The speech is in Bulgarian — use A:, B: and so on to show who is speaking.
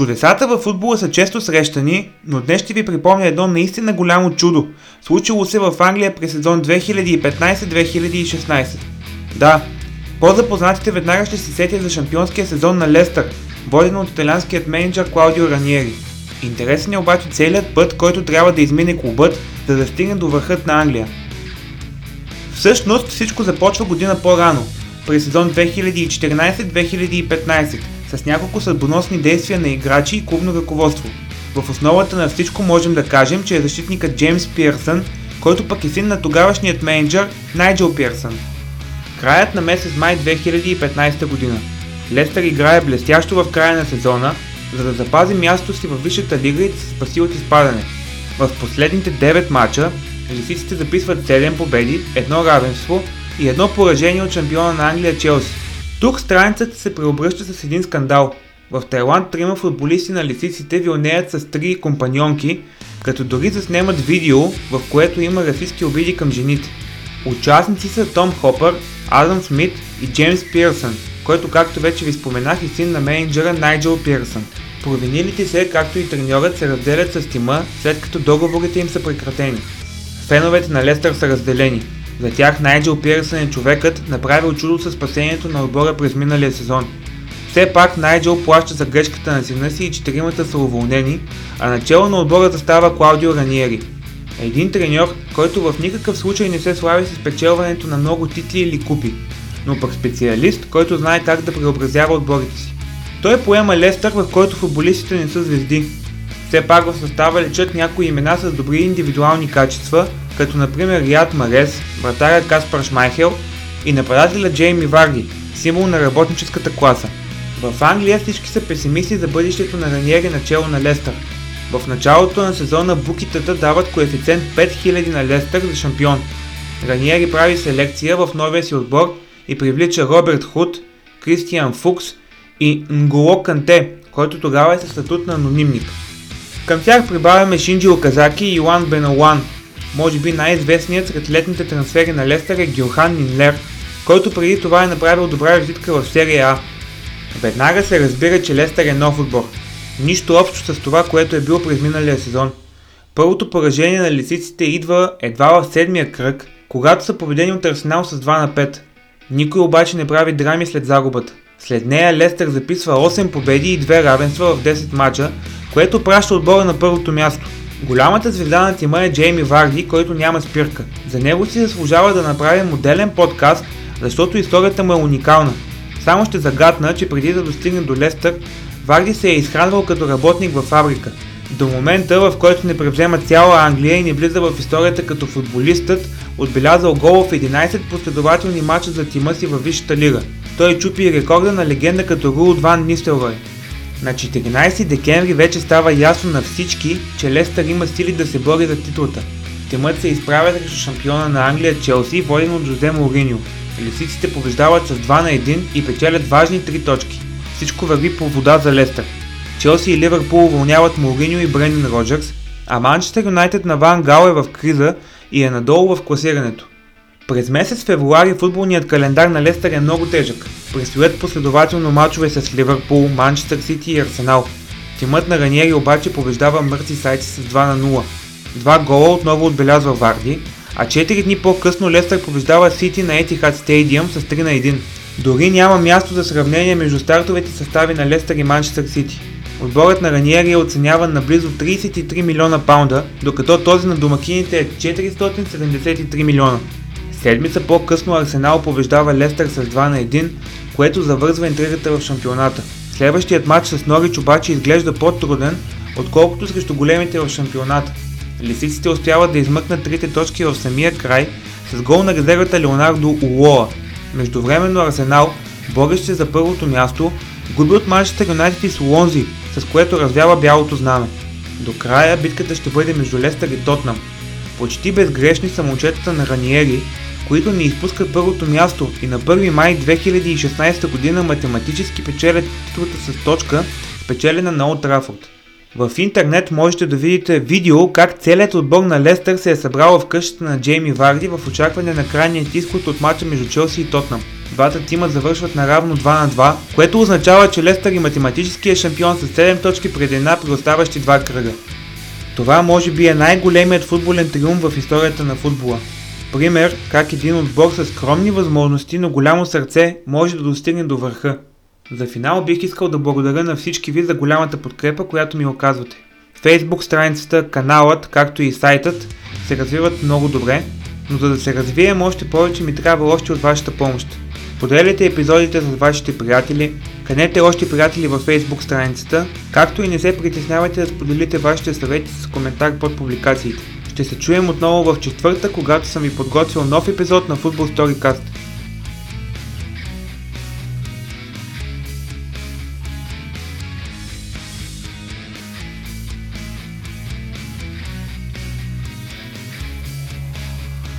A: Чудесата във футбола са често срещани, но днес ще ви припомня едно наистина голямо чудо, случило се в Англия през сезон 2015-2016. Да, по-запознатите веднага ще се сетят за шампионския сезон на Лестър, воден от италианският менеджер Клаудио Раниери. Интересен е обаче целият път, който трябва да измине клубът, за да стигне до върхът на Англия. Всъщност всичко започва година по-рано, през сезон 2014-2015, с няколко съдбоносни действия на играчи и клубно ръководство. В основата на всичко можем да кажем, че е защитникът Джеймс Пирсън, който пък е син на тогавашният менеджер Найджел Пирсън. Краят на месец май 2015 година. Лестър играе блестящо в края на сезона, за да запази мястото си във Висшата лига и да се спаси от изпадане. В последните 9 мача лисиците записват 7 победи, едно равенство и едно поражение от шампиона на Англия Челси. Тук страницата се преобръща с един скандал. В Тайланд трима футболисти на лисиците вилнеят с три компаньонки, като дори заснемат видео, в което има расистски обиди към жените. Участници са Том Хопър, Адам Смит и Джеймс Пирсън, който както вече ви споменах и син на менеджера Найджел Пирсън. Провинилите се, както и треньорът, се разделят с тима, след като договорите им са прекратени. Феновете на Лестър са разделени. За тях Найджел Пирсън е човекът, направил чудо със спасението на отбора през миналия сезон. Все пак Найджел плаща за грешката на сина си и четиримата са уволнени, а начало на отбора застава Клаудио Раниери. Един треньор, който в никакъв случай не се слави с печелването на много титли или купи, но пък специалист, който знае как да преобразява отборите си. Той поема Лестър, в който футболистите не са звезди. Все пак в състава лечат някои имена с добри индивидуални качества, като например Риад Марес, вратаря Каспар Шмайхел и нападателя Джейми Варди, символ на работническата класа. В Англия всички са песимисти за бъдещето на Раниери начало на Лестър. В началото на сезона букитата дават коефициент 5000 на Лестър за шампион. Раниери прави селекция в новия си отбор и привлича Роберт Худ, Кристиан Фукс и Нголо Канте, който тогава е със статут на анонимник. Към тях прибавяме Шинджи Оказаки и Йоан Беналуан. Може би най-известният сред летните трансфери на Лестър е Гюрхан Нинлер, който преди това е направил добра визитка в серия А. Веднага се разбира, че Лестър е нов отбор. Нищо общо с това, което е било през миналия сезон. Първото поражение на лисиците идва едва в седмия кръг, когато са победени от Арсенал с 2 на 5. Никой обаче не прави драми след загубата. След нея Лестър записва 8 победи и 2 равенства в 10 мача, което праща отбора на първото място. Голямата звезда на тима е Джейми Варди, който няма спирка. За него си заслужава да направим моделен подкаст, защото историята му е уникална. Само ще загадна, че преди да достигне до Лестър, Варди се е изхранвал като работник във фабрика. До момента, в който не превзема цяла Англия и не влиза в историята като футболистът, отбелязал гол в 11 последователни мача за тима си във Висшата лига. Той чупи рекорда на легенда като Рул Ван Нистелрой. На 14 декември вече става ясно на всички, че Лестър има сили да се бори за титлата. Тимът се изправя срещу шампиона на Англия Челси, воден от Жозе Мориньо. Лисиците побеждават с 2 на 1 и печелят важни 3 точки. Всичко върви по вода за Лестър. Челси и Ливърпул уволняват Мориньо и Бренден Роджерс, а Манчестър Юнайтед на Ван Гал е в криза и е надолу в класирането. През месец февруари футболният календар на Лестър е много тежък. Предстоят последователно мачове с Ливърпул, Манчестър Сити и Арсенал. Тимът на Раниери обаче побеждава Мърси Сайти с 2 на 0. Два гола отново отбелязва Варди, а 4 дни по-късно Лестър побеждава Сити на Etihad Stadium с 3 на 1. Дори няма място за сравнение между стартовете състави на Лестър и Манчестър Сити. Отборът на Раниери е оценяван на близо 33 милиона паунда, докато този на домакините е 473 милиона. Седмица по-късно Арсенал побеждава Лестър с 2 на 1, което завързва интригата в шампионата. Следващият матч с Норич обаче изглежда по-труден, отколкото срещу големите в шампионата. Лисиците успяват да измъкнат трите точки в самия край с гол на резервата Леонардо Уоа. Междувременно Арсенал, борещ се за първото място, губи от Манчестър Юнайтед и Слонзи, с което развява бялото знаме. До края битката ще бъде между Лестър и Тотнам. Почти безгрешни са момчетата на Раниери, които не изпускат първото място и на 1 май 2016 година математически печелят титлата с точка, спечелена на Олд Трафорд. В интернет можете да видите видео как целият отбор на Лестър се е събрал в къщата на Джейми Варди в очакване на крайния изход от матча между Челси и Тотнам. Двата тима завършват наравно 2 на 2, което означава, че Лестър и математически е шампион с 7 точки пред една при оставащи два кръга. Това може би е най-големият футболен триумф в историята на футбола. Пример как един отбор с скромни възможности, но голямо сърце може да достигне до върха. За финал бих искал да благодаря на всички ви за голямата подкрепа, която ми оказвате. Фейсбук страницата, каналът, както и сайтът се развиват много добре, но за да се развием още повече ми трябва още от вашата помощ. Поделяйте епизодите с вашите приятели, канете още приятели във Facebook страницата, както и не се притеснявайте да споделите вашите съвети с коментар под публикациите. Ще се чуем отново в четвърта, когато съм ви подготвил нов епизод на Football Storycast.